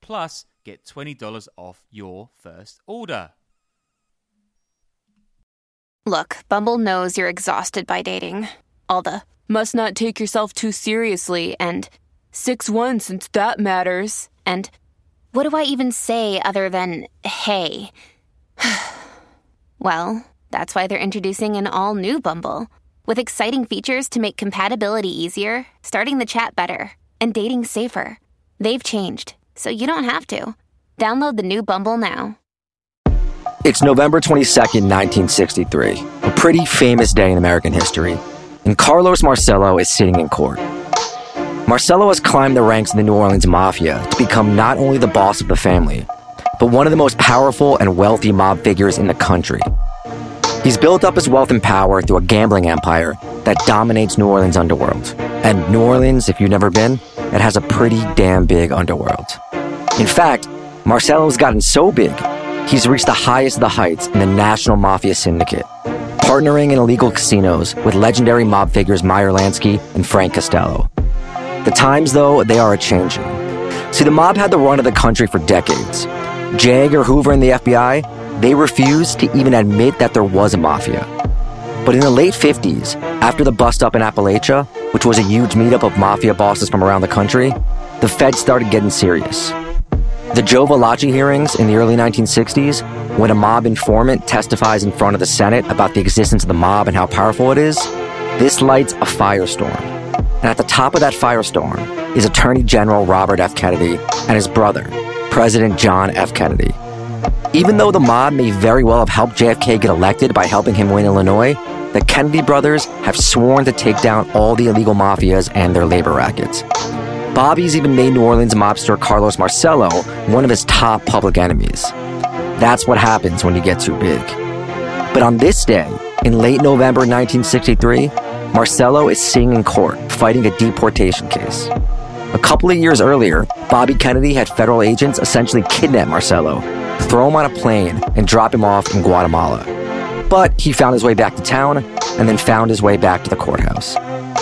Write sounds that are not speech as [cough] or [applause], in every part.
Plus, get $20 off your first order. Look, Bumble knows you're exhausted by dating. All the must not take yourself too seriously and 6 1 since that matters. And what do I even say other than hey? [sighs] well, that's why they're introducing an all new Bumble with exciting features to make compatibility easier, starting the chat better, and dating safer. They've changed, so you don't have to. Download the new Bumble now. It's November 22nd, 1963, a pretty famous day in American history, and Carlos Marcello is sitting in court. Marcello has climbed the ranks of the New Orleans Mafia to become not only the boss of the family, but one of the most powerful and wealthy mob figures in the country. He's built up his wealth and power through a gambling empire that dominates New Orleans' underworld. And New Orleans, if you've never been, it has a pretty damn big underworld. In fact, Marcello's gotten so big, he's reached the highest of the heights in the national mafia syndicate, partnering in illegal casinos with legendary mob figures Meyer Lansky and Frank Costello. The times, though, they are a changing. See, the mob had the run of the country for decades. J. Edgar, Hoover and the FBI, they refused to even admit that there was a mafia. But in the late 50s, after the bust up in Apalachin, which was a huge meetup of mafia bosses from around the country, the feds started getting serious. The Joe Valachi hearings in the early 1960s, when a mob informant testifies in front of the Senate about the existence of the mob and how powerful it is, this lights a firestorm. And at the top of that firestorm is Attorney General Robert F. Kennedy and his brother, President John F. Kennedy. Even though the mob may very well have helped JFK get elected by helping him win Illinois, the Kennedy brothers have sworn to take down all the illegal mafias and their labor rackets. Bobby's even made New Orleans mobster Carlos Marcello one of his top public enemies. That's what happens when you get too big. But on this day, in late November 1963, Marcello is sitting in court fighting a deportation case. A couple of years earlier, Bobby Kennedy had federal agents essentially kidnap Marcello, throw him on a plane, and drop him off in Guatemala. But he found his way back to town and then found his way back to the courthouse.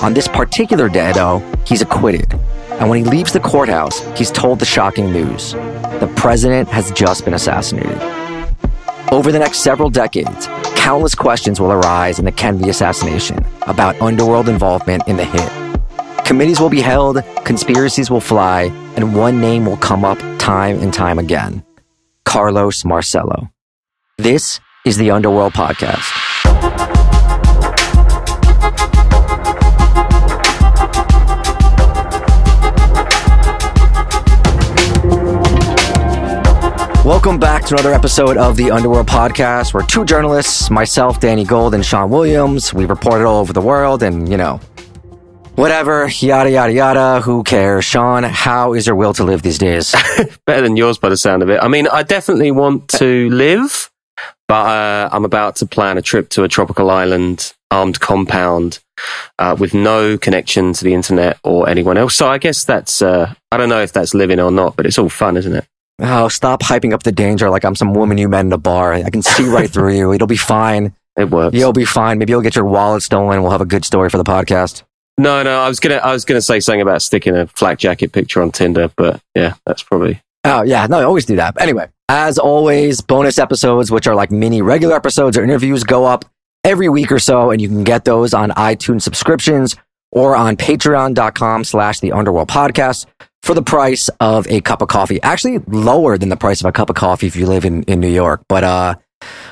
On this particular day, though, he's acquitted. And when he leaves the courthouse, he's told the shocking news the president has just been assassinated. Over the next several decades, countless questions will arise in the Kennedy assassination about underworld involvement in the hit. Committees will be held, conspiracies will fly, and one name will come up time and time again Carlos Marcello. This is the Underworld Podcast. Welcome back to another episode of the Underworld Podcast, where two journalists, myself, Danny Gold, and Sean Williams, we reported all over the world and, you know, whatever, yada, yada, yada, who cares? Sean, how is your will to live these days? [laughs] Better than yours by the sound of it. I mean, I definitely want to live, but uh, I'm about to plan a trip to a tropical island, armed compound, uh, with no connection to the internet or anyone else. So I guess that's, uh, I don't know if that's living or not, but it's all fun, isn't it? Oh, stop hyping up the danger like I'm some woman you met in a bar. I can see right through you. It'll be fine. It works. You'll be fine. Maybe you'll get your wallet stolen. We'll have a good story for the podcast. No, no, I was gonna, I was gonna say something about sticking a flak jacket picture on Tinder, but yeah, that's probably. Oh, yeah. No, I always do that. Anyway, as always, bonus episodes, which are like mini regular episodes or interviews, go up every week or so, and you can get those on iTunes subscriptions or on patreon.com slash the underworld podcast for the price of a cup of coffee. Actually, lower than the price of a cup of coffee if you live in, in New York. But uh,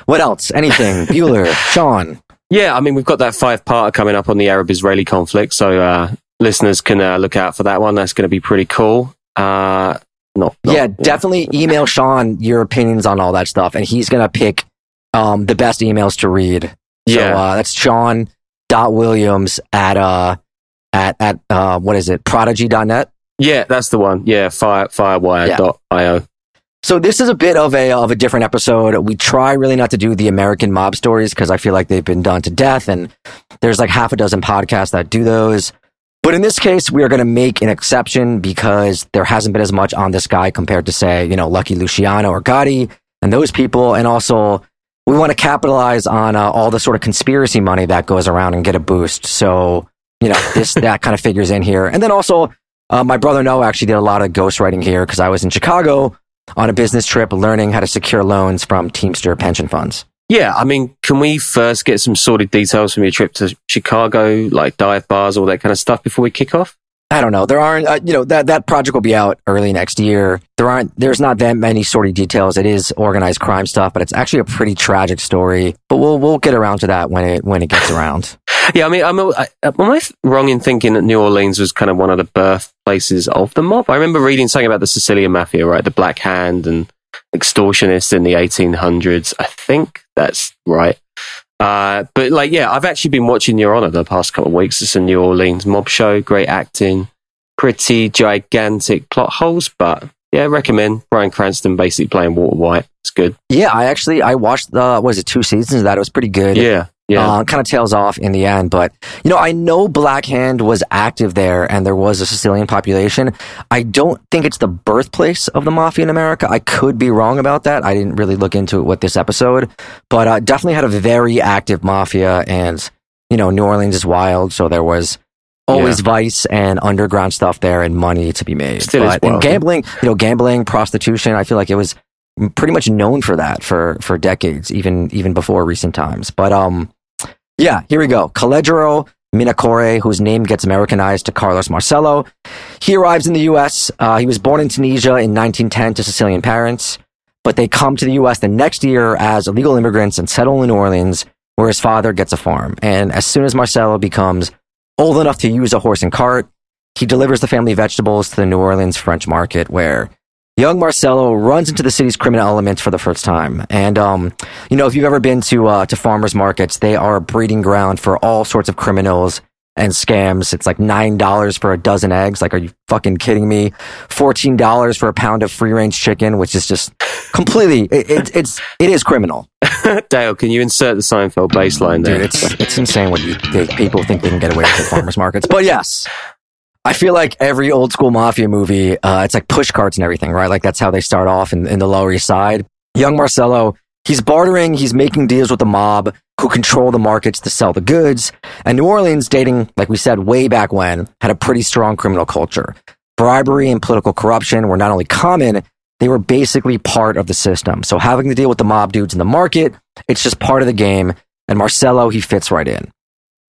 what else? Anything? [laughs] Bueller, Sean. Yeah, I mean, we've got that five part coming up on the Arab Israeli conflict. So uh, listeners can uh, look out for that one. That's going to be pretty cool. Uh, not, not, yeah, definitely email Sean your opinions on all that stuff, and he's going to pick um, the best emails to read. So Yeah. uh, that's Sean dot Williams at uh at at uh what is it prodigy.net. Yeah, that's the one. Yeah, fire, firewire.io. So this is a bit of a of a different episode. We try really not to do the American mob stories because I feel like they've been done to death, and there's like half a dozen podcasts that do those. But in this case, we are going to make an exception because there hasn't been as much on this guy compared to say, you know, Lucky Luciano or Gotti and those people, and also we want to capitalize on uh, all the sort of conspiracy money that goes around and get a boost. So you know, this [laughs] that kind of figures in here, and then also. Uh, my brother Noah actually did a lot of ghostwriting here because I was in Chicago on a business trip learning how to secure loans from Teamster pension funds. Yeah, I mean, can we first get some sorted details from your trip to Chicago, like dive bars, all that kind of stuff before we kick off? I don't know. There aren't, uh, you know, that, that project will be out early next year. There aren't, there's not that many sort of details. It is organized crime stuff, but it's actually a pretty tragic story. But we'll, we'll get around to that when it, when it gets around. [laughs] Yeah, I mean, I'm, I, am I wrong in thinking that New Orleans was kind of one of the birthplaces of the mob? I remember reading something about the Sicilian Mafia, right? The Black Hand and extortionists in the 1800s. I think that's right. Uh, but like, yeah, I've actually been watching Your Honor the past couple of weeks. It's a New Orleans mob show, great acting, pretty gigantic plot holes, but yeah, recommend Bryan Cranston basically playing Walter White. It's good. Yeah, I actually, I watched the, was it two seasons of that? It was pretty good. Yeah. Yeah. Uh, kind of tails off in the end, but you know, I know Black Hand was active there and there was a Sicilian population. I don't think it's the birthplace of the mafia in America. I could be wrong about that. I didn't really look into it with this episode, but uh, definitely had a very active mafia and, you know, New Orleans is wild. So there was always vice and underground stuff there and money to be made. Still but and gambling, you know, gambling, prostitution, I feel like it was pretty much known for that for, for decades, even, even before recent times. But, um, yeah, here we go. Calogero Minacore, whose name gets Americanized to Carlos Marcello. He arrives in the U.S. Uh, he was born in Tunisia in 1910 to Sicilian parents, but they come to the U.S. the next year as illegal immigrants and settle in New Orleans, where his father gets a farm. And as soon as Marcello becomes old enough to use a horse and cart, he delivers the family vegetables to the New Orleans French market, where young Marcello runs into the city's criminal elements for the first time. And, um, you know, if you've ever been to, uh, to farmers markets, they are a breeding ground for all sorts of criminals and scams. It's like $9 for a dozen eggs. Like, are you fucking kidding me? $14 for a pound of free range chicken, which is just completely, it, it, it's, it is criminal. [laughs] Dale, can you insert the Seinfeld baseline there? Dude, it's, it's insane what you, people think they can get away with at farmers markets. But yes. I feel like every old school mafia movie, uh, it's like push carts and everything, right? Like that's how they start off in, in the Lower East Side. Young Marcello, he's bartering, he's making deals with the mob who control the markets to sell the goods. And New Orleans, dating, like we said, way back when, had a pretty strong criminal culture. Bribery and political corruption were not only common, they were basically part of the system. So having to deal with the mob dudes in the market, it's just part of the game. And Marcello, he fits right in.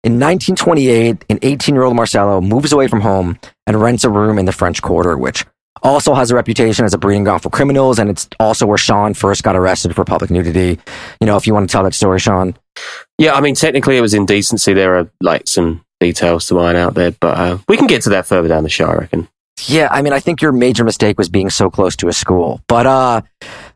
In 1928, an 18 year old Marcello moves away from home and rents a room in the French Quarter, which also has a reputation as a breeding ground for criminals. And it's also where Sean first got arrested for public nudity. You know, if you want to tell that story, Sean. Yeah, I mean, technically it was indecency. There are like some details to iron out there, but uh, we can get to that further down the show, I reckon. Yeah, I mean, I think your major mistake was being so close to a school. But uh,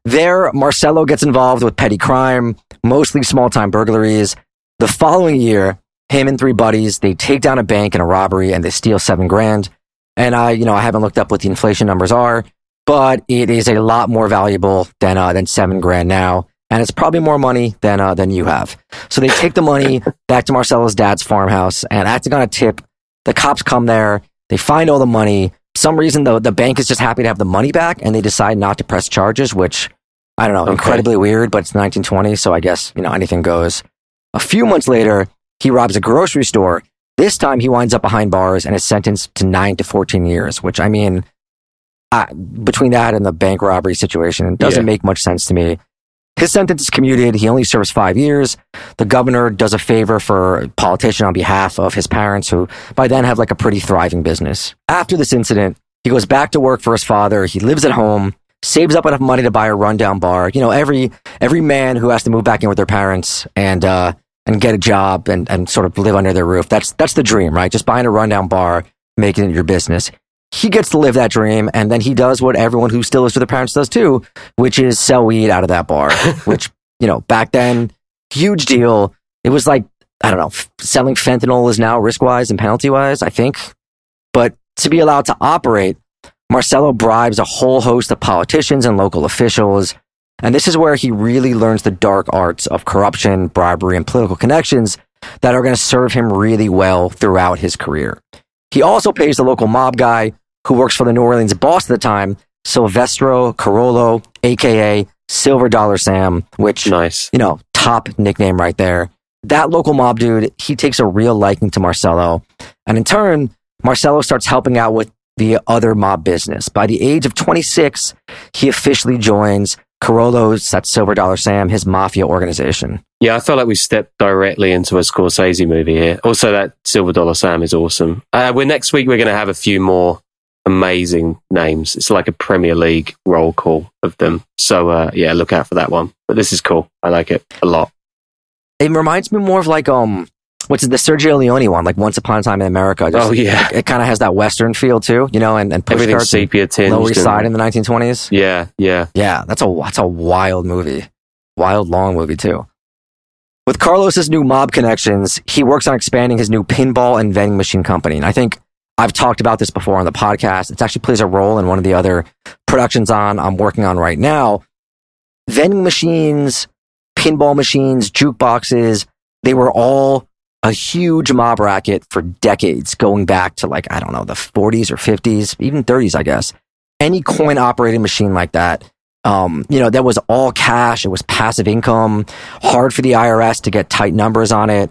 there, Marcello gets involved with petty crime, mostly small time burglaries. The following year, him and three buddies, they take down a bank in a robbery and they steal seven grand. And I, you know, I haven't looked up what the inflation numbers are, but it is a lot more valuable than uh, than seven grand now, and it's probably more money than uh, than you have. So they take the money [laughs] back to Marcello's dad's farmhouse, and acting on a tip, the cops come there. They find all the money. For some reason, the the bank is just happy to have the money back, and they decide not to press charges, which I don't know, Okay. incredibly weird. But it's 1920, so I guess you know anything goes. A few months later, he robs a grocery store. This time he winds up behind bars and is sentenced to nine to 14 years, which I mean, I, between that and the bank robbery situation, it doesn't Yeah. make much sense to me. His sentence is commuted. He only serves five years. The governor does a favor for a politician on behalf of his parents, who by then have like a pretty thriving business. After this incident, He goes back to work for his father. He lives at home, saves up enough money to buy a rundown bar. You know, every every man who has to move back in with their parents and uh, and get a job and, and sort of live under their roof. That's that's the dream, right? Just buying a rundown bar, making it your business. He gets to live that dream, and then he does what everyone who still lives with their parents does too, which is sell weed out of that bar. [laughs] which you know, back then, huge deal. It was like I don't know, f- selling fentanyl is now risk wise and penalty wise, I think. But to be allowed to operate, Marcello bribes a whole host of politicians and local officials. And this is where he really learns the dark arts of corruption, bribery, and political connections that are going to serve him really well throughout his career. He also pays the local mob guy who works for the New Orleans boss at the time, Silvestro Carollo, aka Silver Dollar Sam, which, Nice. you know, top nickname right there. That local mob dude, he takes a real liking to Marcello. And in turn, Marcello starts helping out with the other mob business. By the age of 26, he officially joins Carollo's, that's Silver Dollar Sam, his mafia organization. Yeah, I felt like we stepped directly into a Scorsese movie here. Also, that Silver Dollar Sam is awesome. Uh, we're next week. We're going to have a few more amazing names. It's like a Premier League roll call of them. So uh, yeah, look out for that one. But this is cool. I like it a lot. It reminds me more of like, um, what's the Sergio Leone one, like Once Upon a Time in America. Just- Oh, yeah. It, it kind of has that Western feel too, you know, and, and and sepia tinged. Lower East Side in the 1920s. Yeah, yeah. Yeah, that's a that's a wild movie, wild long movie too. With Carlos's new mob connections, he works on expanding his new pinball and vending machine company. And I think I've talked about this before on the podcast. It actually plays a role in one of the other productions on I'm working on right now. Vending machines, pinball machines, jukeboxes, they were all a huge mob racket for decades, going back to like, I don't know, the 40s or 50s, even 30s, I guess. Any coin operated machine like that um, you know, that was all cash. It was passive income, hard for the IRS to get tight numbers on it.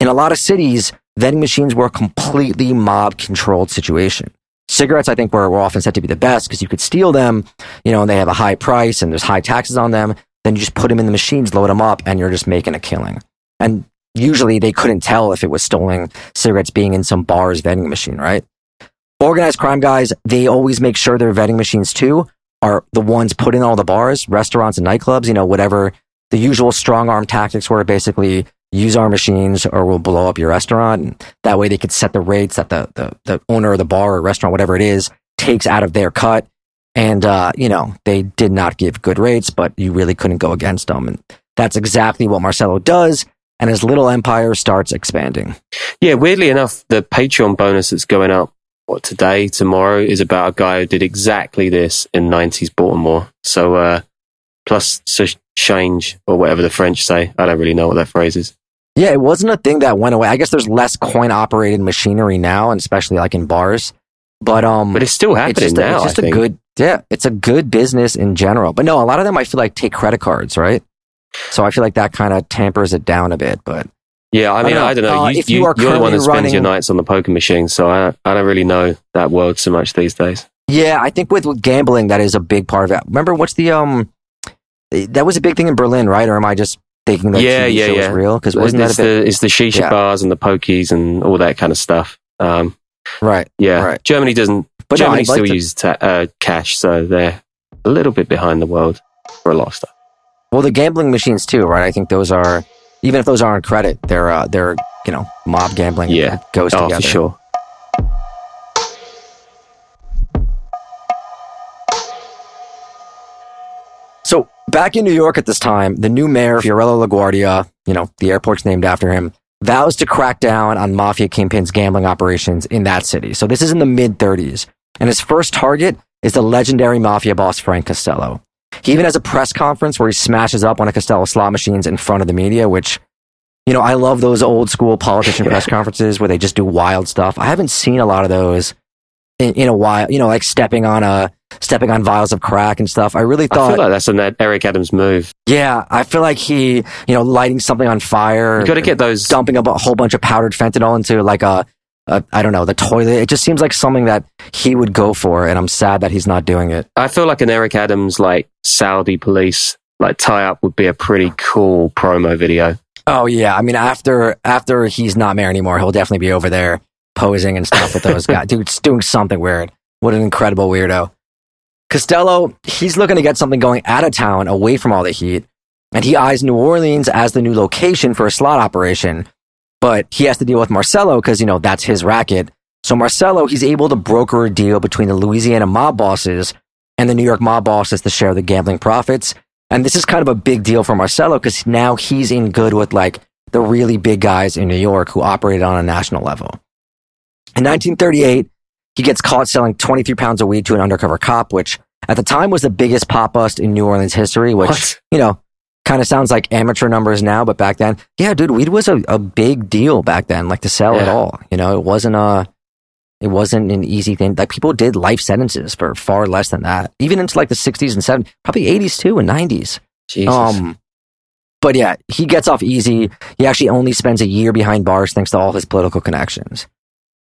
In a lot of cities, vending machines were a completely mob controlled situation. Cigarettes, I think, were, were often said to be the best because you could steal them, you know, and they have a high price and there's high taxes on them. Then you just put them in the machines, load them up, and you're just making a killing. And usually they couldn't tell if it was stolen cigarettes being in some bar's vending machine, right? Organized crime guys, they always make sure their vending machines too are the ones put in all the bars, restaurants, and nightclubs. You know, whatever the usual strong arm tactics were, basically use our machines or we'll blow up your restaurant. And that way they could set the rates that the, the, the owner of the bar or restaurant, whatever it is, takes out of their cut. And, uh, you know, they did not give good rates, but you really couldn't go against them. And that's exactly what Marcello does. And his little empire starts expanding. Yeah, weirdly enough, the Patreon bonus that's going up what today, tomorrow is about a guy who did exactly this in '90s Baltimore. So, uh, plus change or whatever the French say. I don't really know what that phrase is. Yeah, it wasn't a thing that went away. I guess there's less coin operated machinery now, and especially like in bars. But um, But it's still happening it's just, a, now. it's just I a think. good yeah, it's a good business in general. But no, a lot of them I feel like take credit cards, right? So I feel like that kind of tampers it down a bit. But Yeah, I mean, don't know. I don't know. Uh, you, if you you, are you're the one that spends your nights on the poker machine, so I, I don't really know that world so much these days. yeah, I think with, with gambling that is a big part of it. Remember, what's the um, that was a big thing in Berlin, right? Or am I just thinking that Yeah, TV yeah, yeah. real? Because It's, wasn't that a bit the, it's the shisha Yeah. bars and the pokies and all that kind of stuff. Um, right? yeah, Right. Germany doesn't. But Germany I'd like still to- uses ta- uh, cash, so they're a little bit behind the world for a lot of stuff. Well, the gambling machines too, right? I think those are even if those aren't credit, they're uh, they're you know mob gambling. Yeah. goes Oh, together. for sure. So back in New York at this time, the new mayor, Fiorello LaGuardia, you know, the airport's named after him, vows to crack down on mafia kingpins' gambling operations in that city. So this is in the mid 30s. And his first target is the legendary mafia boss, Frank Costello. He even has a press conference where he smashes up one of Costello's slot machines in front of the media, which, you know, I love those old school politician [laughs] press conferences where they just do wild stuff. I haven't seen a lot of those in, in a while, you know, like stepping on a, stepping on vials of crack and stuff. I really I thought feel like that's an Eric Adams move. yeah, I feel like he, you know, lighting something on fire, You got to get those. dumping a whole bunch of powdered fentanyl into like a, a, I don't know, the toilet. It just seems like something that he would go for, and I'm sad that he's not doing it. I feel like an Eric Adams like Saudi police like tie up would be a pretty cool promo video. Oh yeah, I mean after after he's not mayor anymore, he'll definitely be over there posing and stuff with those [laughs] guys, dude, doing something weird. What an incredible weirdo. Costello, he's looking to get something going out of town away from all the heat, and he eyes New Orleans as the new location for a slot operation. But he has to deal with Marcello because, you know, that's his racket. So Marcello, he's able to broker a deal between the Louisiana mob bosses and the New York mob bosses to share the gambling profits. And this is kind of a big deal for Marcello because now he's in good with like the really big guys in New York who operated on a national level. In 1938, he gets caught selling 23 pounds of weed to an undercover cop, which at the time was the biggest pop bust in New Orleans history, which, What? you know, kind of sounds like amateur numbers now, but back then, yeah, dude, weed was a, a big deal back then, like to sell at all. You know, it wasn't a, it wasn't an easy thing. Like people did life sentences for far less than that, even into like the 60s and 70s, probably 80s too and 90s. Jesus. Um, but yeah, he gets off easy. He actually only spends a year behind bars thanks to all his political connections.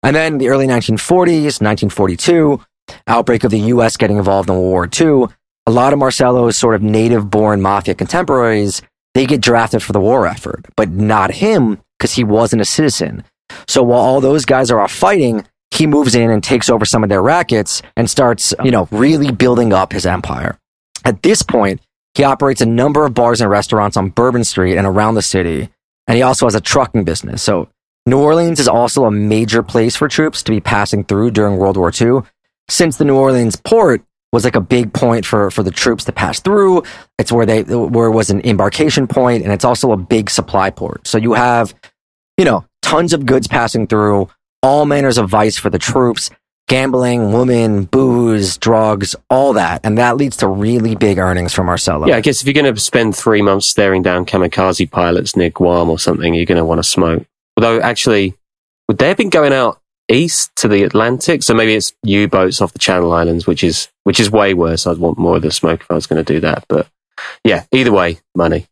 And then the early 1940s, 1942, outbreak of the U.S. getting involved in World War II. A lot of Marcello's sort of native-born mafia contemporaries, they get drafted for the war effort, but not him because he wasn't a citizen. So while all those guys are off fighting, he moves in and takes over some of their rackets and starts, you know, really building up his empire. At this point, he operates a number of bars and restaurants on Bourbon Street and around the city, and he also has a trucking business. So New Orleans is also a major place for troops to be passing through during World War II. Since the New Orleans port was like a big point for, for the troops to pass through, it's where they where it was an embarkation point, and it's also a big supply port. So you have, you know, tons of goods passing through, all manners of vice for the troops, gambling, women, booze, drugs, all that, and that leads to really big earnings for Marcello. yeah, I guess if you're going to spend three months staring down kamikaze pilots near Guam or something, you're going to want to smoke. Although, actually, would they have been going out east to the Atlantic? So maybe it's U-boats off the Channel Islands, which is which is way worse. I'd want more of the smoke if I was going to do that. But yeah, either way, money.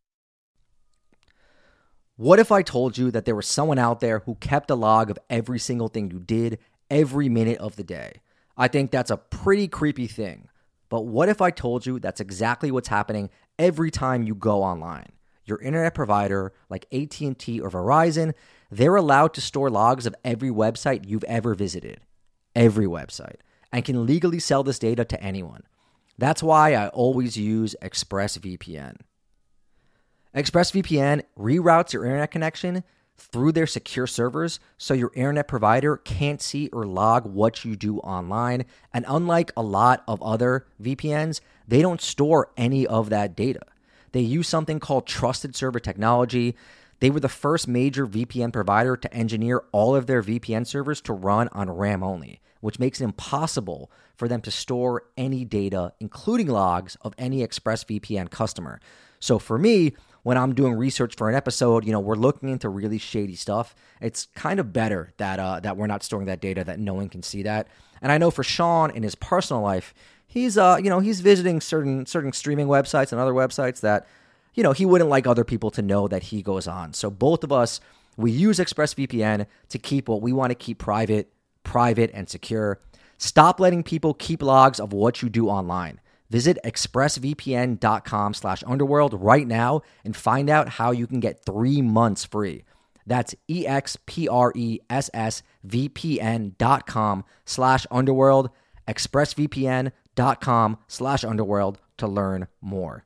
What if I told you that there was someone out there who kept a log of every single thing you did every minute of the day? I think that's a pretty creepy thing. But what if I told you that's exactly what's happening every time you go online? Your internet provider like AT&T or Verizon, they're allowed to store logs of every website you've ever visited. Every website. And can legally sell this data to anyone. That's why I always use ExpressVPN. ExpressVPN reroutes your internet connection through their secure servers so your internet provider can't see or log what you do online. And unlike a lot of other VPNs, they don't store any of that data. They use something called trusted server technology. They were the first major VPN provider to engineer all of their VPN servers to run on RAM only, which makes it impossible for them to store any data, including logs of any ExpressVPN customer. So for me, when I'm doing research for an episode, you know, we're looking into really shady stuff. It's kind of better that uh, that we're not storing that data, that no one can see that. And I know for Sean in his personal life, he's uh, you know, he's visiting certain certain streaming websites and other websites that, you know, he wouldn't like other people to know that he goes on. So both of us, we use ExpressVPN to keep what we want to keep private, private and secure. Stop letting people keep logs of what you do online. Visit expressvpn.com slash underworld right now and find out how you can get three months free. That's E E-X-P-R-E-S-S-V-P-N dot com slash underworld, expressvpn.com slash underworld to learn more.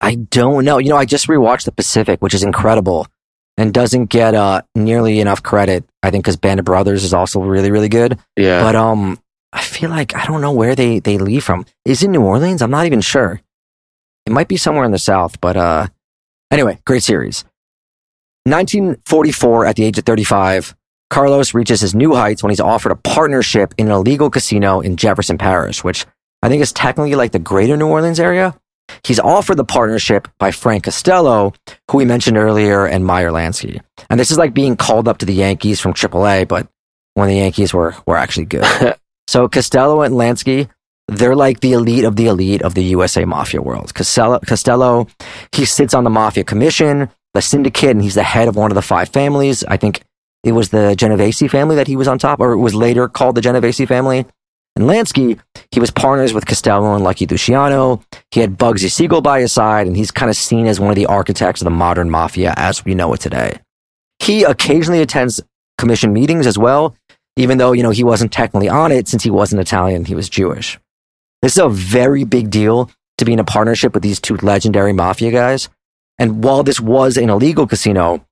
I don't know. You know, I just rewatched The Pacific, which is incredible and doesn't get uh, nearly enough credit. I think because Band of Brothers is also really, really good. Yeah. But um, I feel like I don't know where they they leave from. Is it New Orleans? I'm not even sure. It might be somewhere in the South. But uh, anyway, great series. 1944, at the age of 35, Carlos reaches his new heights when he's offered a partnership in an illegal casino in Jefferson Parish, which I think is technically like the greater New Orleans area. He's offered the partnership by Frank Costello, who we mentioned earlier, and Meyer Lansky. And this is like being called up to the Yankees from AAA, but when the Yankees were were actually good. [laughs] so Costello and Lansky, they're like the elite of the elite of the USA mafia world. Costello, Costello, he sits on the mafia commission, the syndicate, and he's the head of one of the five families. I think it was the Genovese family that he was on top, or it was later called the Genovese family. And Lansky, he was partners with Costello and Lucky Luciano. He had Bugsy Siegel by his side, and he's kind of seen as one of the architects of the modern mafia as we know it today. He occasionally attends commission meetings as well, even though, you know, he wasn't technically on it since he wasn't Italian, he was Jewish. This is a very big deal to be in a partnership with these two legendary mafia guys. And while this was an illegal casino,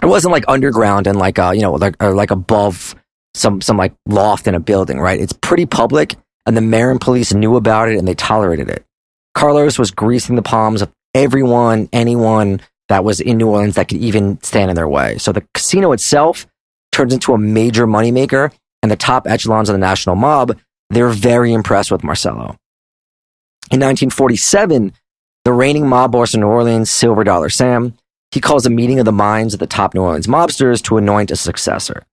it wasn't like underground and like, you know, like, like above some, some like loft in a building, right? It's pretty public and the mayor and police knew about it and they tolerated it. Carlos was greasing the palms of everyone, anyone that was in New Orleans that could even stand in their way. So the casino itself turns into a major moneymaker, and the top echelons of the national mob, they're very impressed with Marcello. In 1947, the reigning mob boss in New Orleans, Silver Dollar Sam, he calls a meeting of the minds of the top New Orleans mobsters to anoint a successor.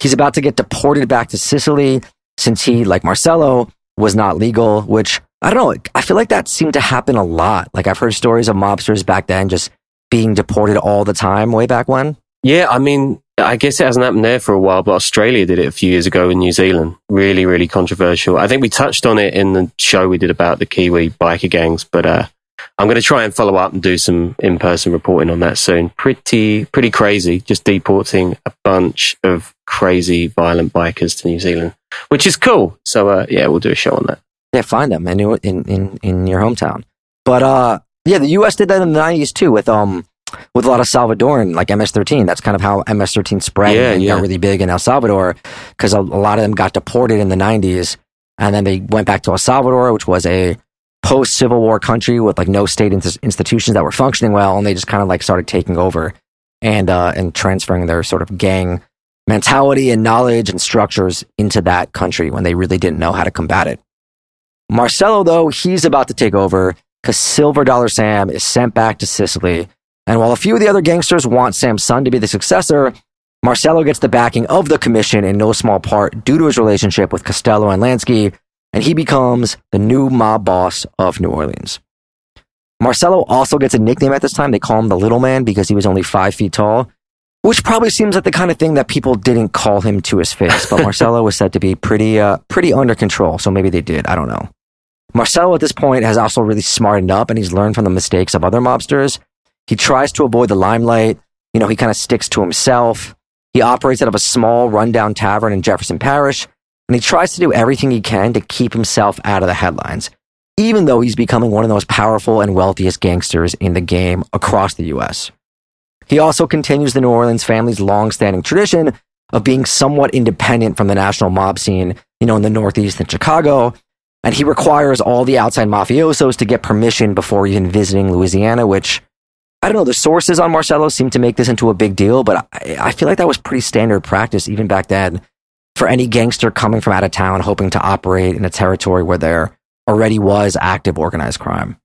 He's about to get deported back to Sicily since he, like Marcello, was not legal, which I don't know. I feel like that seemed to happen a lot. Like I've heard stories of mobsters back then just being deported all the time way back when. Yeah, I mean, I guess it hasn't happened there for a while, but Australia did it a few years ago in New Zealand. Really, really controversial. I think we touched on it in the show we did about the Kiwi biker gangs, but uh, I'm going to try and follow up and do some in-person reporting on that soon. Pretty, pretty crazy. Just deporting a bunch of crazy, violent bikers to New Zealand, which is cool. So uh, yeah, we'll do a show on that. Yeah, find them in in in, in your hometown. But uh, yeah, the U.S. did that in the '90s too with um with a lot of Salvadoran, like MS-13. That's kind of how MS-13 spread Yeah, and yeah. got really big in El Salvador because a, a lot of them got deported in the 90s. And then they went back to El Salvador, which was a post Civil War country with like no state ins- institutions that were functioning well. And they just kind of like started taking over and, uh, and transferring their sort of gang mentality and knowledge and structures into that country when they really didn't know how to combat it. Marcello, though, he's about to take over because Silver Dollar Sam is sent back to Sicily. And while a few of the other gangsters want Sam's son to be the successor, Marcello gets the backing of the commission in no small part due to his relationship with Costello and Lansky, and he becomes the new mob boss of New Orleans. Marcello also gets a nickname at this time. They call him the Little Man because he was only five feet tall, which probably seems like the kind of thing that people didn't call him to his face. But [laughs] Marcello was said to be pretty, uh, pretty under control, so maybe they did. I don't know. Marcello at this point has also really smartened up and he's learned from the mistakes of other mobsters. He tries to avoid the limelight. You know, he kind of sticks to himself. He operates out of a small rundown tavern in Jefferson Parish, and he tries to do everything he can to keep himself out of the headlines, even though he's becoming one of the most powerful and wealthiest gangsters in the game across the US. He also continues the New Orleans family's long-standing tradition of being somewhat independent from the national mob scene, you know, in the Northeast and Chicago, and he requires all the outside mafiosos to get permission before even visiting Louisiana, which I don't know. The sources on Marcello seem to make this into a big deal, but I, I feel like that was pretty standard practice even back then for any gangster coming from out of town hoping to operate in a territory where there already was active organized crime.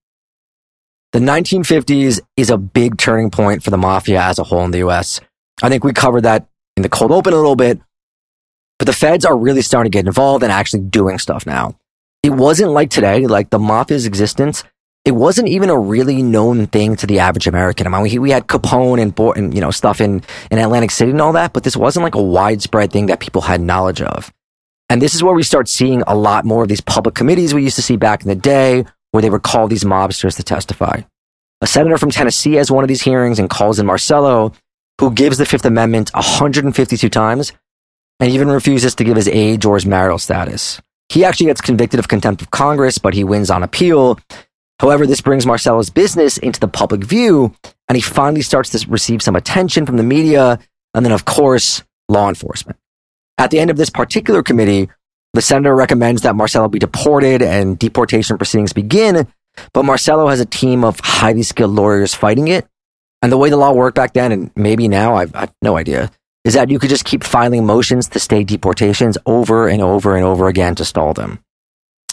The 1950s is a big turning point for the mafia as a whole in the US. I think we covered that in the cold open a little bit, but the feds are really starting to get involved and actually doing stuff now. It wasn't like today, like the mafia's existence it wasn't even a really known thing to the average American. I mean, we, had Capone and, and you know stuff in in Atlantic City and all that, but this wasn't like a widespread thing that people had knowledge of. And this is where we start seeing a lot more of these public committees we used to see back in the day, where they would call these mobsters to testify. A senator from Tennessee has one of these hearings and calls in Marcello, who gives the Fifth Amendment 152 times and even refuses to give his age or his marital status. He actually gets convicted of contempt of Congress, but he wins on appeal However, this brings Marcello's business into the public view, and he finally starts to receive some attention from the media, and then, of course, law enforcement. At the end of this particular committee, the senator recommends that Marcello be deported and deportation proceedings begin, but Marcello has a team of highly skilled lawyers fighting it. And the way the law worked back then, and maybe now, I've, I've no idea, is that you could just keep filing motions to stay deportations over and over and over again to stall them.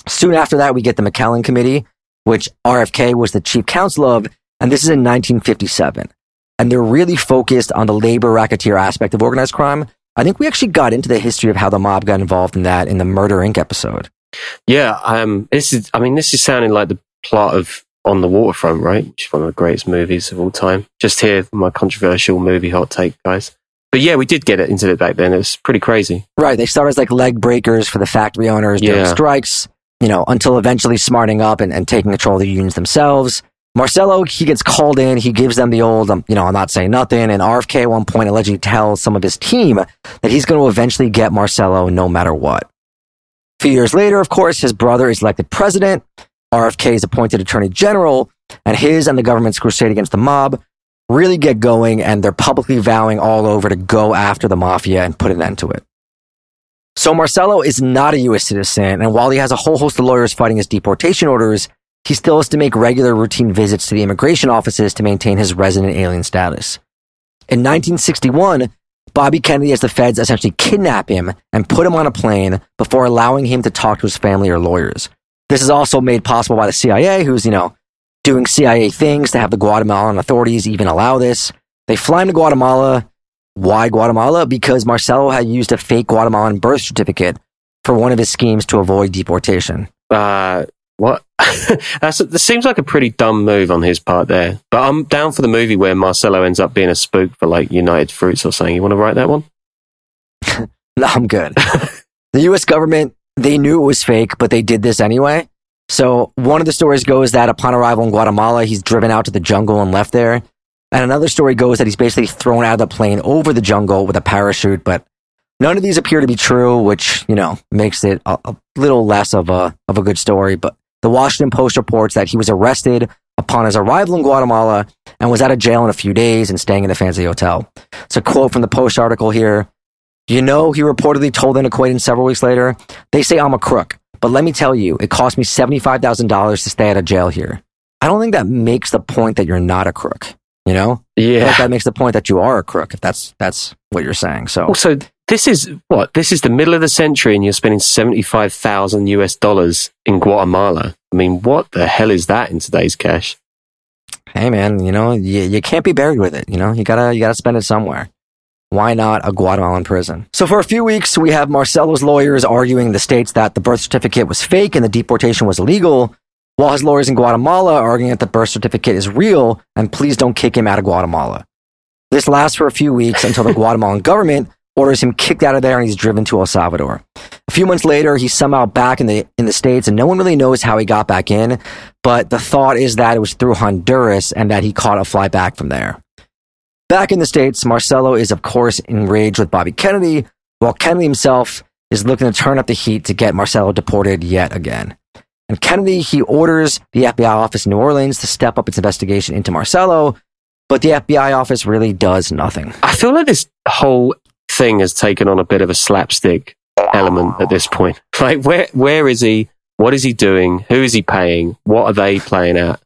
Soon after that, we get the McClellan Committee, which RFK was the chief counsel of, and this is in 1957. And they're really focused on the labor racketeer aspect of organized crime, I think we actually got into the history of how the mob got involved in that in the Murder Inc. episode. Yeah, um, this is. I mean, this is sounding like the plot of On the Waterfront, right? Which is one of the greatest movies of all time. Just here, my controversial movie hot take, guys. But yeah, we did get it into it back then. It was pretty crazy. Right. They started as like leg breakers for the factory owners during Yeah. strikes, you know, until eventually smarting up and, and taking control of the unions themselves. Marcello, he gets called in. He gives them the old, um, you know, I'm not saying nothing. And RFK at one point allegedly tells some of his team that he's going to eventually get Marcello no matter what. A few years later, of course, his brother is elected president. RFK is appointed attorney general, and his and the government's crusade against the mob really get going, and they're publicly vowing all over to go after the mafia and put an end to it. So Marcello is not a U.S. citizen, and while he has a whole host of lawyers fighting his deportation orders, he still has to make regular routine visits to the immigration offices to maintain his resident alien status. In 1961, Bobby Kennedy has the feds essentially kidnap him and put him on a plane before allowing him to talk to his family or lawyers. This is also made possible by the CIA, who's, you know, doing CIA things to have the Guatemalan authorities even allow this. They fly him to Guatemala. Why Guatemala? Because Marcello had used a fake Guatemalan birth certificate for one of his schemes to avoid deportation. Uh, what? [laughs] That's, that seems like a pretty dumb move on his part there. But I'm down for the movie where Marcello ends up being a spook for like United Fruits or something. You want to write that one? [laughs] No, I'm good. [laughs] the US government, they knew it was fake, but they did this anyway. So one of the stories goes that upon arrival in Guatemala, he's driven out to the jungle and left there. And another story goes that he's basically thrown out of the plane over the jungle with a parachute, but none of these appear to be true, which, you know, makes it a, a little less of a, of a good story. But the Washington Post reports that he was arrested upon his arrival in Guatemala and was out of jail in a few days and staying in a fancy hotel. It's a quote from the Post article here. You know, he reportedly told an acquaintance several weeks later, they say I'm a crook, but let me tell you, it cost me $75,000 to stay out of jail here. I don't think that makes the point that you're not a crook, you know? Yeah. think that makes the point that you are a crook, if that's, that's what you're saying. So, Also, this is what? This is the middle of the century and you're spending 75,000 US dollars in Guatemala. I mean, what the hell is that in today's cash? hey man, you know, you, you can't be buried with it, you know? You gotta, you gotta spend it somewhere. Why not a Guatemalan prison? So for a few weeks, we have Marcello's lawyers arguing the states that the birth certificate was fake and the deportation was illegal, while his lawyers in Guatemala are arguing that the birth certificate is real and please don't kick him out of Guatemala. This lasts for a few weeks until the [laughs] Guatemalan government orders him kicked out of there and he's driven to El Salvador. A few months later, he's somehow back in the in the states, and no one really knows how he got back in. But the thought is that it was through Honduras and that he caught a fly back from there. Back in the states, Marcello is of course enraged with Bobby Kennedy, while Kennedy himself is looking to turn up the heat to get Marcello deported yet again. And Kennedy, he orders the FBI office in New Orleans to step up its investigation into Marcello, but the FBI office really does nothing. I feel like this whole thing has taken on a bit of a slapstick element at this point. [laughs] Like, where where is he? What is he doing? Who is he paying? What are they playing at?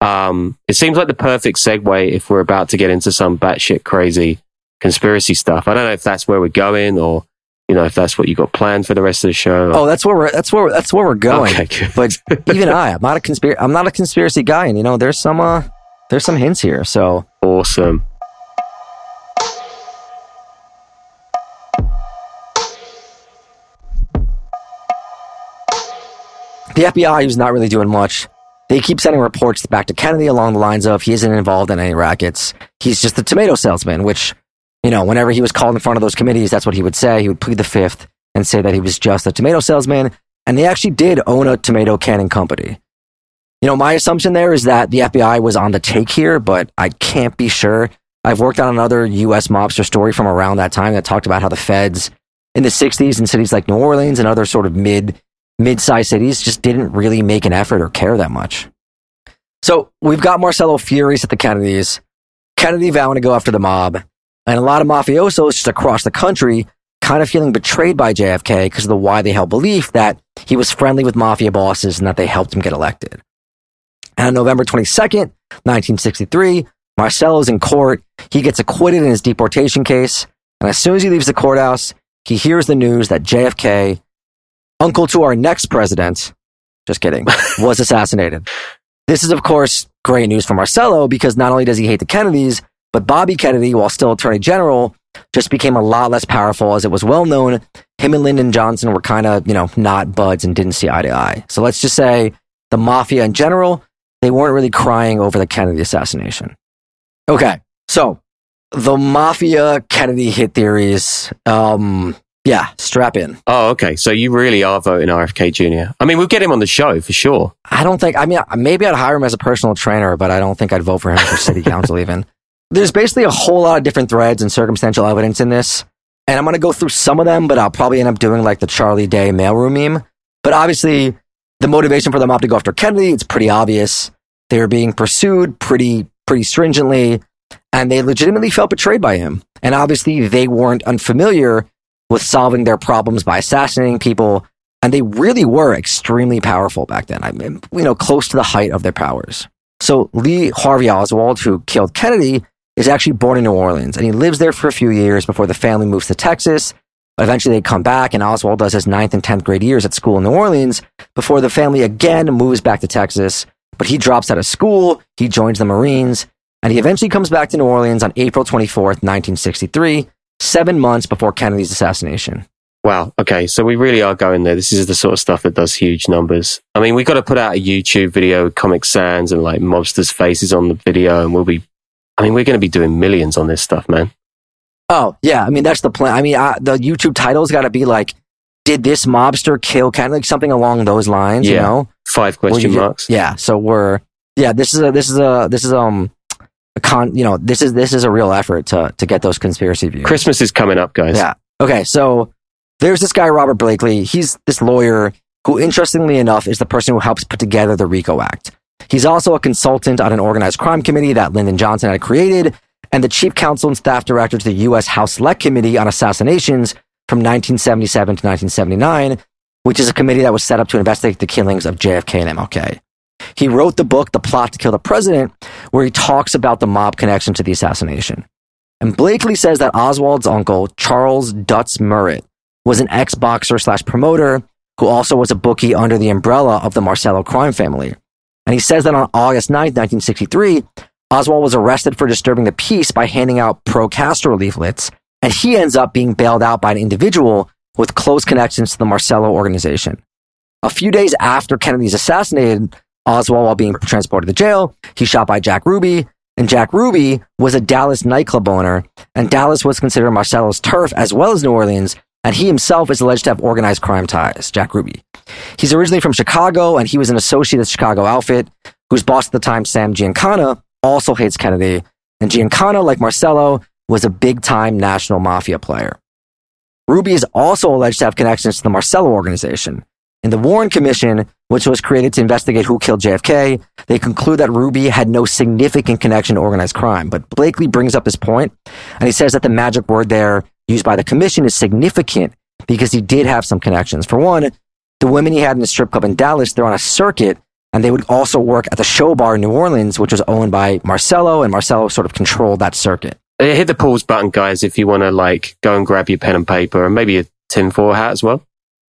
Um, it seems like the perfect segue if we're about to get into some batshit crazy conspiracy stuff. I don't know if that's where we're going or, you know, if that's what you got planned for the rest of the show. Oh, that's where we're that's where that's where we're going. Okay, good. But [laughs] even I, I'm not a conspiracy. I'm not a conspiracy guy, and you know, there's some uh, there's some hints here. So Awesome. the FBI, who's not really doing much, they keep sending reports back to Kennedy along the lines of he isn't involved in any rackets. He's just a tomato salesman, which, you know, whenever he was called in front of those committees, that's what he would say. He would plead the fifth and say that he was just a tomato salesman. And they actually did own a tomato canning company. You know, my assumption there is that the FBI was on the take here, but I can't be sure. I've worked on another U.S. mobster story from around that time that talked about how the feds in the 60s in cities like New Orleans and other sort of mid mid-sized cities just didn't really make an effort or care that much. So we've got Marcello furious at the Kennedys, Kennedy vowing to go after the mob, and a lot of mafiosos just across the country kind of feeling betrayed by JFK because of the widely held belief that he was friendly with mafia bosses and that they helped him get elected. And on November 22nd, 1963, Marcello's in court. He gets acquitted in his deportation case. And as soon as he leaves the courthouse, he hears the news that JFK, uncle to our next president, just kidding, [laughs] was assassinated. This is, of course, great news for Marcello because not only does he hate the Kennedys, but Bobby Kennedy, while still Attorney General, just became a lot less powerful as it was well known him and Lyndon Johnson were kind of, you know, not buds and didn't see eye to eye. So let's just say the mafia in general, they weren't really crying over the Kennedy assassination. Okay. So the mafia Kennedy hit theories, um, yeah, strap in. Oh, okay. So you really are voting RFK Jr. I mean, we'll get him on the show for sure. I don't think, I mean, maybe I'd hire him as a personal trainer, but I don't think I'd vote for him for city council [laughs] even. There's basically a whole lot of different threads and circumstantial evidence in this. And I'm going to go through some of them, but I'll probably end up doing like the Charlie Day mailroom meme. But obviously, the motivation for the mob to go after Kennedy, it's pretty obvious. They were being pursued pretty, pretty stringently, and they legitimately felt betrayed by him. And obviously, they weren't unfamiliar with solving their problems by assassinating people. And they really were extremely powerful back then. I mean, you know, close to the height of their powers. So Lee Harvey Oswald, who killed Kennedy, is actually born in New Orleans and he lives there for a few years before the family moves to Texas. Eventually they come back and Oswald does his ninth and 10th grade years at school in New Orleans before the family again moves back to Texas. But he drops out of school, he joins the Marines, and he eventually comes back to New Orleans on April 24th, 1963, seven months before Kennedy's assassination. Wow. Okay. So we really are going there. This is the sort of stuff that does huge numbers. I mean, we got to put out a YouTube video with Comic Sans and like mobsters' faces on the video, and we'll be I mean, we're going to be doing millions on this stuff, man. Oh, yeah. I mean, that's the plan. I mean, uh, the YouTube title's got to be like, did this mobster kill kind of like something along those lines, yeah. you know? Five question marks. yeah. So we're, yeah, this is a, this is a, this is, um, a con, you know, this is, this is a real effort to, to get those conspiracy views. Christmas is coming up, guys. Yeah. Okay. So there's this guy, Robert Blakely. He's this lawyer who, interestingly enough, is the person who helps put together the RICO Act. He's also a consultant on an organized crime committee that Lyndon Johnson had created and the chief counsel and staff director to the U.S. House Select Committee on Assassinations from 1977 to 1979, which is a committee that was set up to investigate the killings of JFK and MLK. He wrote the book, The Plot to Kill the President, where he talks about the mob connection to the assassination. And Blakely says that Oswald's uncle, Charles Dutz Murret, was an ex boxer slash promoter who also was a bookie under the umbrella of the Marcello crime family. And he says that on August 9th, 1963, Oswald was arrested for disturbing the peace by handing out pro Castro leaflets, and he ends up being bailed out by an individual with close connections to the Marcello organization. A few days after Kennedy's assassinated, Oswald, while being transported to jail, he's shot by Jack Ruby, and Jack Ruby was a Dallas nightclub owner, and Dallas was considered Marcello's turf as well as New Orleans, and he himself is alleged to have organized crime ties, Jack Ruby. He's originally from Chicago, and he was an associate of Chicago outfit, whose boss at the time, Sam Giancana, also hates Kennedy. And Giancana, like Marcello, was a big time national mafia player. Ruby is also alleged to have connections to the Marcello organization. In the Warren Commission, which was created to investigate who killed JFK, they conclude that Ruby had no significant connection to organized crime. But Blakely brings up this point, and he says that the magic word there used by the commission is significant because he did have some connections. For one, the women he had in the strip club in Dallas, they're on a circuit and they would also work at the show bar in New Orleans, which was owned by Marcello, and Marcello sort of controlled that circuit. Hit the pause button, guys, if you want to like go and grab your pen and paper and maybe a tinfoil hat as well.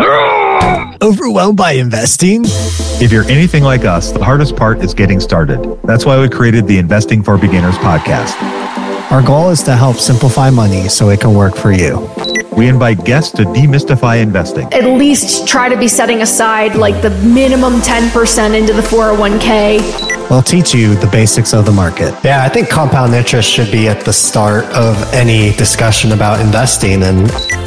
[laughs] Overwhelmed by investing? If you're anything like us, the hardest part is getting started. That's why we created the Investing for Beginners podcast. Our goal is to help simplify money so it can work for you. We invite guests to demystify investing. At least try to be setting aside like the minimum 10% into the 401k. We'll teach you the basics of the market. Yeah, I think compound interest should be at the start of any discussion about investing. And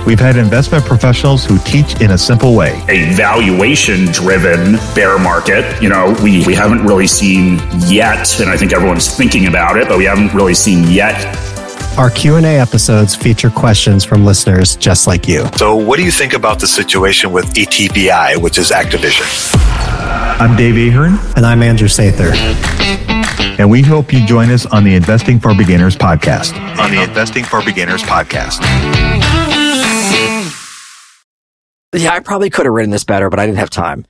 we've had investment professionals who teach in a simple way. A valuation driven bear market, you know, we, we haven't really seen yet. And I think everyone's thinking about it, but we haven't really seen yet our Q&A episodes feature questions from listeners just like you. So, what do you think about the situation with ATVI, which is Activision? I'm Dave Ahern. And I'm Andrew Sather. and we hope you join us on the Investing for Beginners podcast. On the Investing for Beginners podcast. Yeah, I probably could have written this better, but I didn't have time.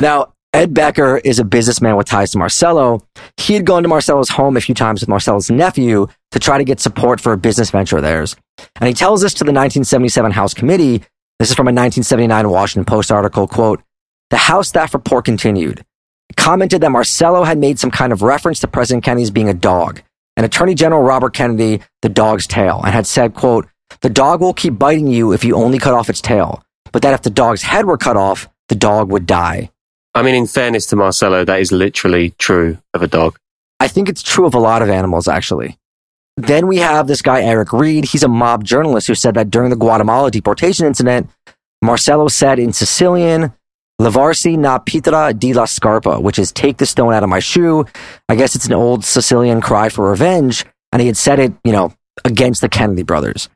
Now, Ed Becker is a businessman with ties to Marcello. He had gone to Marcello's home a few times with Marcello's nephew to try to get support for a business venture of theirs. And he tells this to the 1977 House Committee. This is from a 1979 Washington Post article, quote, the House staff report continued, commented that Marcello had made some kind of reference to President Kennedy's being a dog, and Attorney General Robert Kennedy, the dog's tail, and had said, quote, the dog will keep biting you if you only cut off its tail, but that if the dog's head were cut off, the dog would die. I mean, in fairness to Marcello, that is literally true of a dog. I think it's true of a lot of animals, actually. Then we have this guy, Eric Reed. He's a mob journalist who said that during the Guatemala deportation incident, Marcello said in Sicilian, Lavarsi na pietra di la scarpa, which is take the stone out of my shoe. I guess it's an old Sicilian cry for revenge. And he had said it, you know, against the Kennedy brothers.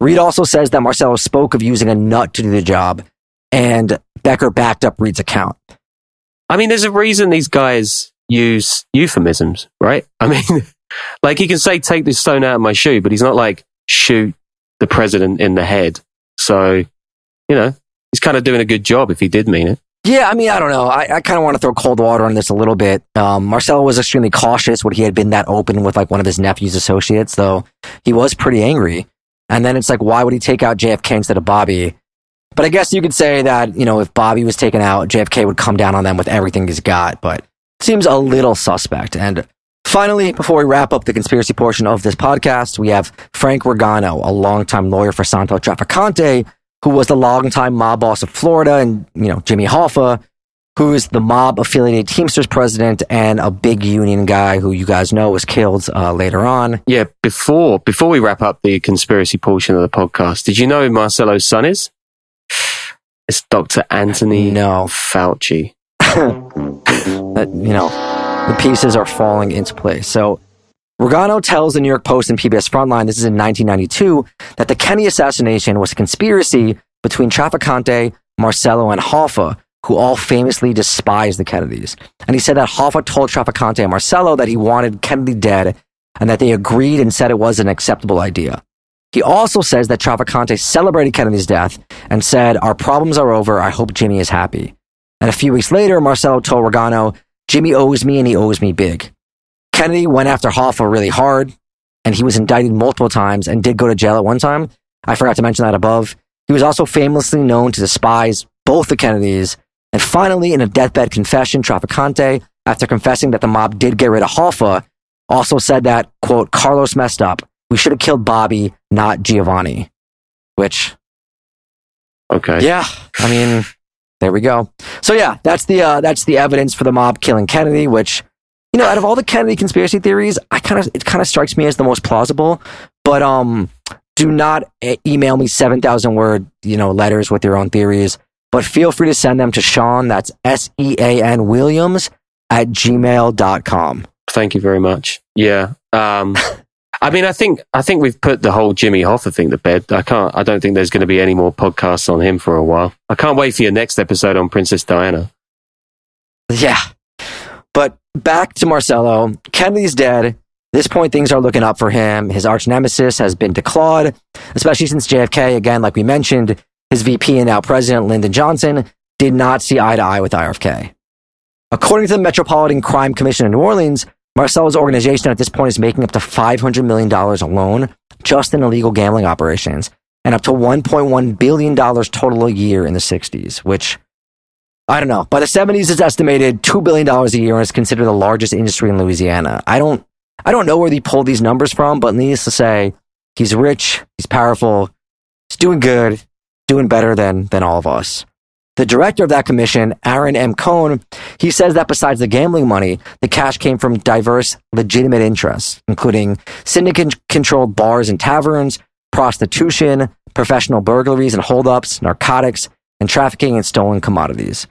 Reed also says that Marcello spoke of using a nut to do the job, and Becker backed up Reed's account. I mean, there's a reason these guys use euphemisms, right? I mean, like he can say, take this stone out of my shoe, but he's not like, shoot the president in the head. So, you know, he's kind of doing a good job if he did mean it. Yeah, I mean, I don't know. I, I kind of want to throw cold water on this a little bit. Um, Marcello was extremely cautious when he had been that open with like one of his nephew's associates, though he was pretty angry. And then it's like, why would he take out JFK instead of Bobby? But I guess you could say that, you know, if Bobby was taken out, JFK would come down on them with everything he's got, but seems a little suspect. And finally, before we wrap up the conspiracy portion of this podcast, we have Frank Ragano, a longtime lawyer for Santo Trafficante, who was the longtime mob boss of Florida, and, you know, Jimmy Hoffa, who is the mob affiliated Teamsters president and a big union guy who you guys know was killed uh, later on. Yeah, before before we wrap up the conspiracy portion of the podcast, did you know who Marcello's son is? It's Dr. Anthony no. Fauci. [laughs] that, you know, the pieces are falling into place. So Ragano tells the New York Post and PBS Frontline, this is in 1992, that the Kennedy assassination was a conspiracy between Trafficante, Marcello, and Hoffa, who all famously despised the Kennedys. And he said that Hoffa told Trafficante and Marcello that he wanted Kennedy dead and that they agreed and said it was an acceptable idea. He also says that Trafficante celebrated Kennedy's death and said, Our problems are over. I hope Jimmy is happy. And a few weeks later, Marcello told Ragano, Jimmy owes me and he owes me big. Kennedy went after Hoffa really hard, and he was indicted multiple times and did go to jail at one time. I forgot to mention that above. He was also famously known to despise both the Kennedys. And finally, in a deathbed confession, Trafficante, after confessing that the mob did get rid of Hoffa, also said that, quote, Carlos messed up. We should have killed Bobby, not Giovanni. Which, okay, yeah, I mean, there we go. So yeah, that's the uh, that's the evidence for the mob killing Kennedy. Which, you know, out of all the Kennedy conspiracy theories, I kind of it kind of strikes me as the most plausible. But um, do not e- email me seven thousand word you know letters with your own theories. But feel free to send them to Sean. That's S E A N Williams at gmail.com. Thank you very much. Yeah. Um, [laughs] I mean, I think I think we've put the whole Jimmy Hoffa thing to bed. I can't. I don't think there's going to be any more podcasts on him for a while. I can't wait for your next episode on Princess Diana. Yeah, but back to Marcello. Kennedy's dead. This point, things are looking up for him. His arch nemesis has been declawed, especially since JFK, again, like we mentioned, his VP and now president, Lyndon Johnson, did not see eye to eye with RFK. According to the Metropolitan Crime Commission in New Orleans, Marcello's organization at this point is making up to $500 million alone just in illegal gambling operations and up to $1.1 billion total a year in the 60s, which I don't know. By the 70s, it's estimated $2 billion a year and is considered the largest industry in Louisiana. I don't, I don't know where he pulled these numbers from, but needless to say, he's rich, he's powerful, he's doing good, doing better than, than all of us. The director of that commission, Aaron M. Kohn, he says that besides the gambling money, the cash came from diverse legitimate interests, including syndicate controlled bars and taverns, prostitution, professional burglaries and holdups, narcotics, and trafficking in stolen commodities.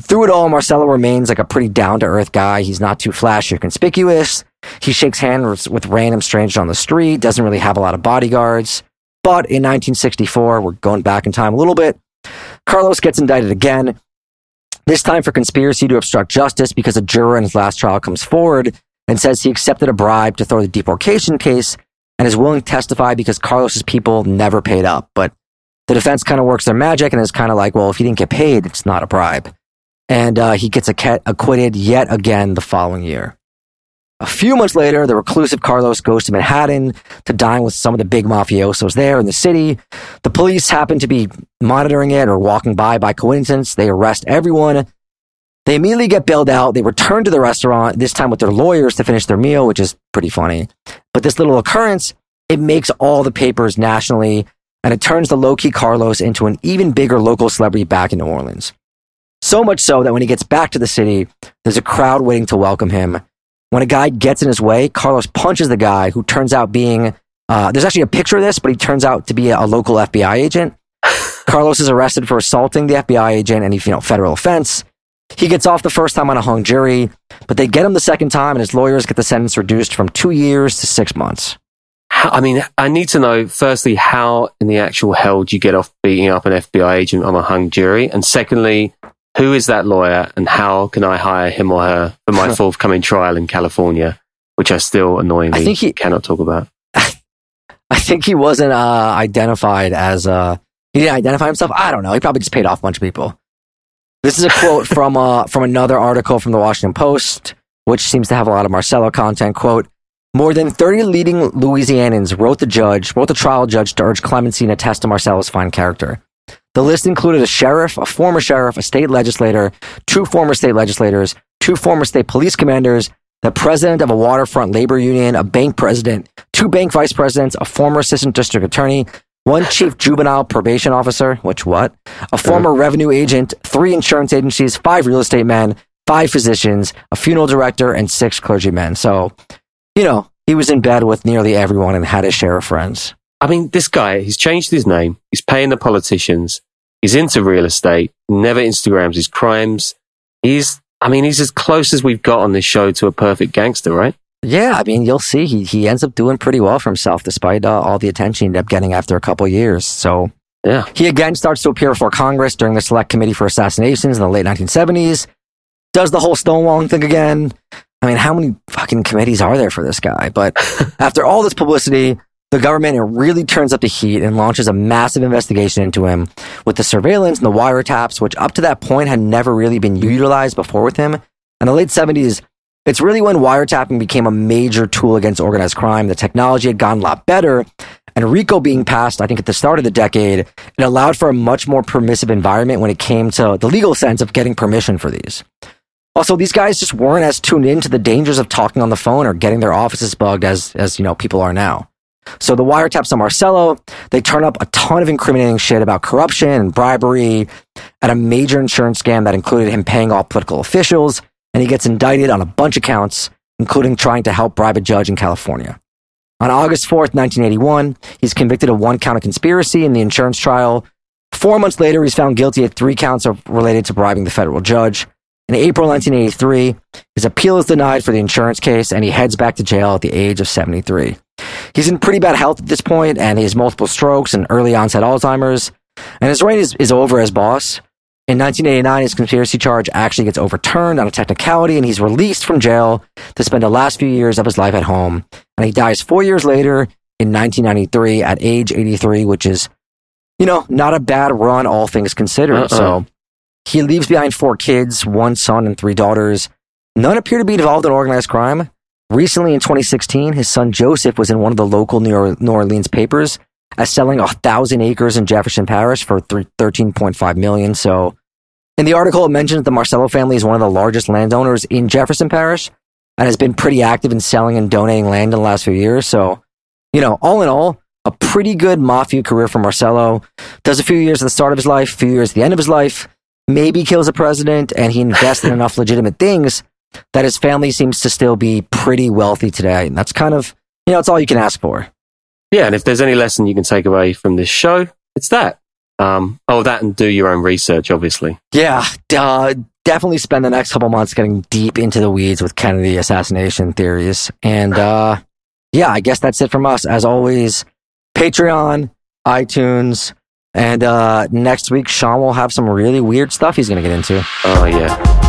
Through it all, Marcello remains like a pretty down to earth guy. He's not too flashy or conspicuous. He shakes hands with random strangers on the street, doesn't really have a lot of bodyguards. But in 1964, we're going back in time a little bit, Carlos gets indicted again, this time for conspiracy to obstruct justice because a juror in his last trial comes forward and says he accepted a bribe to throw the deportation case and is willing to testify because Carlos's people never paid up. But the defense kind of works their magic and is kind of like, well, if he didn't get paid, it's not a bribe. And uh, he gets acquitted yet again the following year. A few months later, the reclusive Carlos goes to Manhattan to dine with some of the big mafiosos there in the city. The police happen to be monitoring it or walking by by coincidence. They arrest everyone. They immediately get bailed out. They return to the restaurant, this time with their lawyers to finish their meal, which is pretty funny. But this little occurrence, it makes all the papers nationally and it turns the low key Carlos into an even bigger local celebrity back in New Orleans. So much so that when he gets back to the city, there's a crowd waiting to welcome him. When a guy gets in his way, Carlos punches the guy who turns out being, uh, there's actually a picture of this, but he turns out to be a, local FBI agent. [laughs] Carlos is arrested for assaulting the FBI agent and he, you know, federal offense. He gets off the first time on a hung jury, but they get him the second time and his lawyers get the sentence reduced from two years to six months. I mean, I need to know, firstly, how in the actual hell do you get off beating up an FBI agent on a hung jury? And secondly, who is that lawyer and how can I hire him or her for my [laughs] forthcoming trial in California, which I still annoyingly I think he, cannot talk about? [laughs] I think he wasn't uh, identified as, uh, he didn't identify himself. I don't know. He probably just paid off a bunch of people. This is a quote [laughs] from, uh, from another article from the Washington Post, which seems to have a lot of Marcello content. Quote, more than 30 leading Louisianans wrote the judge, wrote the trial judge to urge clemency and attest to Marcello's fine character. The list included a sheriff, a former sheriff, a state legislator, two former state legislators, two former state police commanders, the president of a waterfront labor union, a bank president, two bank vice presidents, a former assistant district attorney, one chief juvenile probation officer, which what? A former uh-huh. revenue agent, three insurance agencies, five real estate men, five physicians, a funeral director, and six clergymen. So you know, he was in bed with nearly everyone and had his share of friends. I mean, this guy, he's changed his name. He's paying the politicians. He's into real estate. Never Instagrams his crimes. He's, I mean, he's as close as we've got on this show to a perfect gangster, right? Yeah, I mean, you'll see. He he ends up doing pretty well for himself, despite uh, all the attention he ended up getting after a couple years. So, yeah, he again starts to appear before Congress during the Select Committee for Assassinations in the late 1970s. Does the whole Stonewalling thing again. I mean, how many fucking committees are there for this guy? But [laughs] after all this publicity, the government really turns up the heat and launches a massive investigation into him with the surveillance and the wiretaps, which up to that point had never really been utilized before with him. In the late 70s, it's really when wiretapping became a major tool against organized crime. The technology had gotten a lot better. And RICO being passed, I think at the start of the decade, it allowed for a much more permissive environment when it came to the legal sense of getting permission for these. Also, these guys just weren't as tuned in to the dangers of talking on the phone or getting their offices bugged as, as you know, people are now. So the wiretaps on Marcello, they turn up a ton of incriminating shit about corruption and bribery at a major insurance scam that included him paying off political officials, and he gets indicted on a bunch of counts, including trying to help bribe a judge in California. On August 4th, 1981, he's convicted of one count of conspiracy in the insurance trial. Four months later, he's found guilty of three counts of related to bribing the federal judge. In April 1983, his appeal is denied for the insurance case and he heads back to jail at the age of 73. He's in pretty bad health at this point and he has multiple strokes and early onset Alzheimer's. And his reign is, is over as boss. In 1989, his conspiracy charge actually gets overturned on a technicality and he's released from jail to spend the last few years of his life at home. And he dies four years later in 1993 at age 83, which is, you know, not a bad run, all things considered. Uh-uh. So he leaves behind four kids, one son and three daughters. None appear to be involved in organized crime. Recently, in 2016, his son Joseph was in one of the local New Orleans papers as selling a thousand acres in Jefferson Parish for 13.5 million. So, in the article, it mentions the Marcello family is one of the largest landowners in Jefferson Parish and has been pretty active in selling and donating land in the last few years. So, you know, all in all, a pretty good mafia career for Marcello. Does a few years at the start of his life, a few years at the end of his life maybe kills a president and he invests in enough [laughs] legitimate things that his family seems to still be pretty wealthy today. And that's kind of, you know, it's all you can ask for. Yeah. And if there's any lesson you can take away from this show, it's that. Um, oh, that and do your own research, obviously. Yeah. Uh, definitely spend the next couple months getting deep into the weeds with Kennedy assassination theories. And, uh, yeah, I guess that's it from us. As always, Patreon, iTunes, and uh, next week, Sean will have some really weird stuff he's going to get into. Oh, yeah.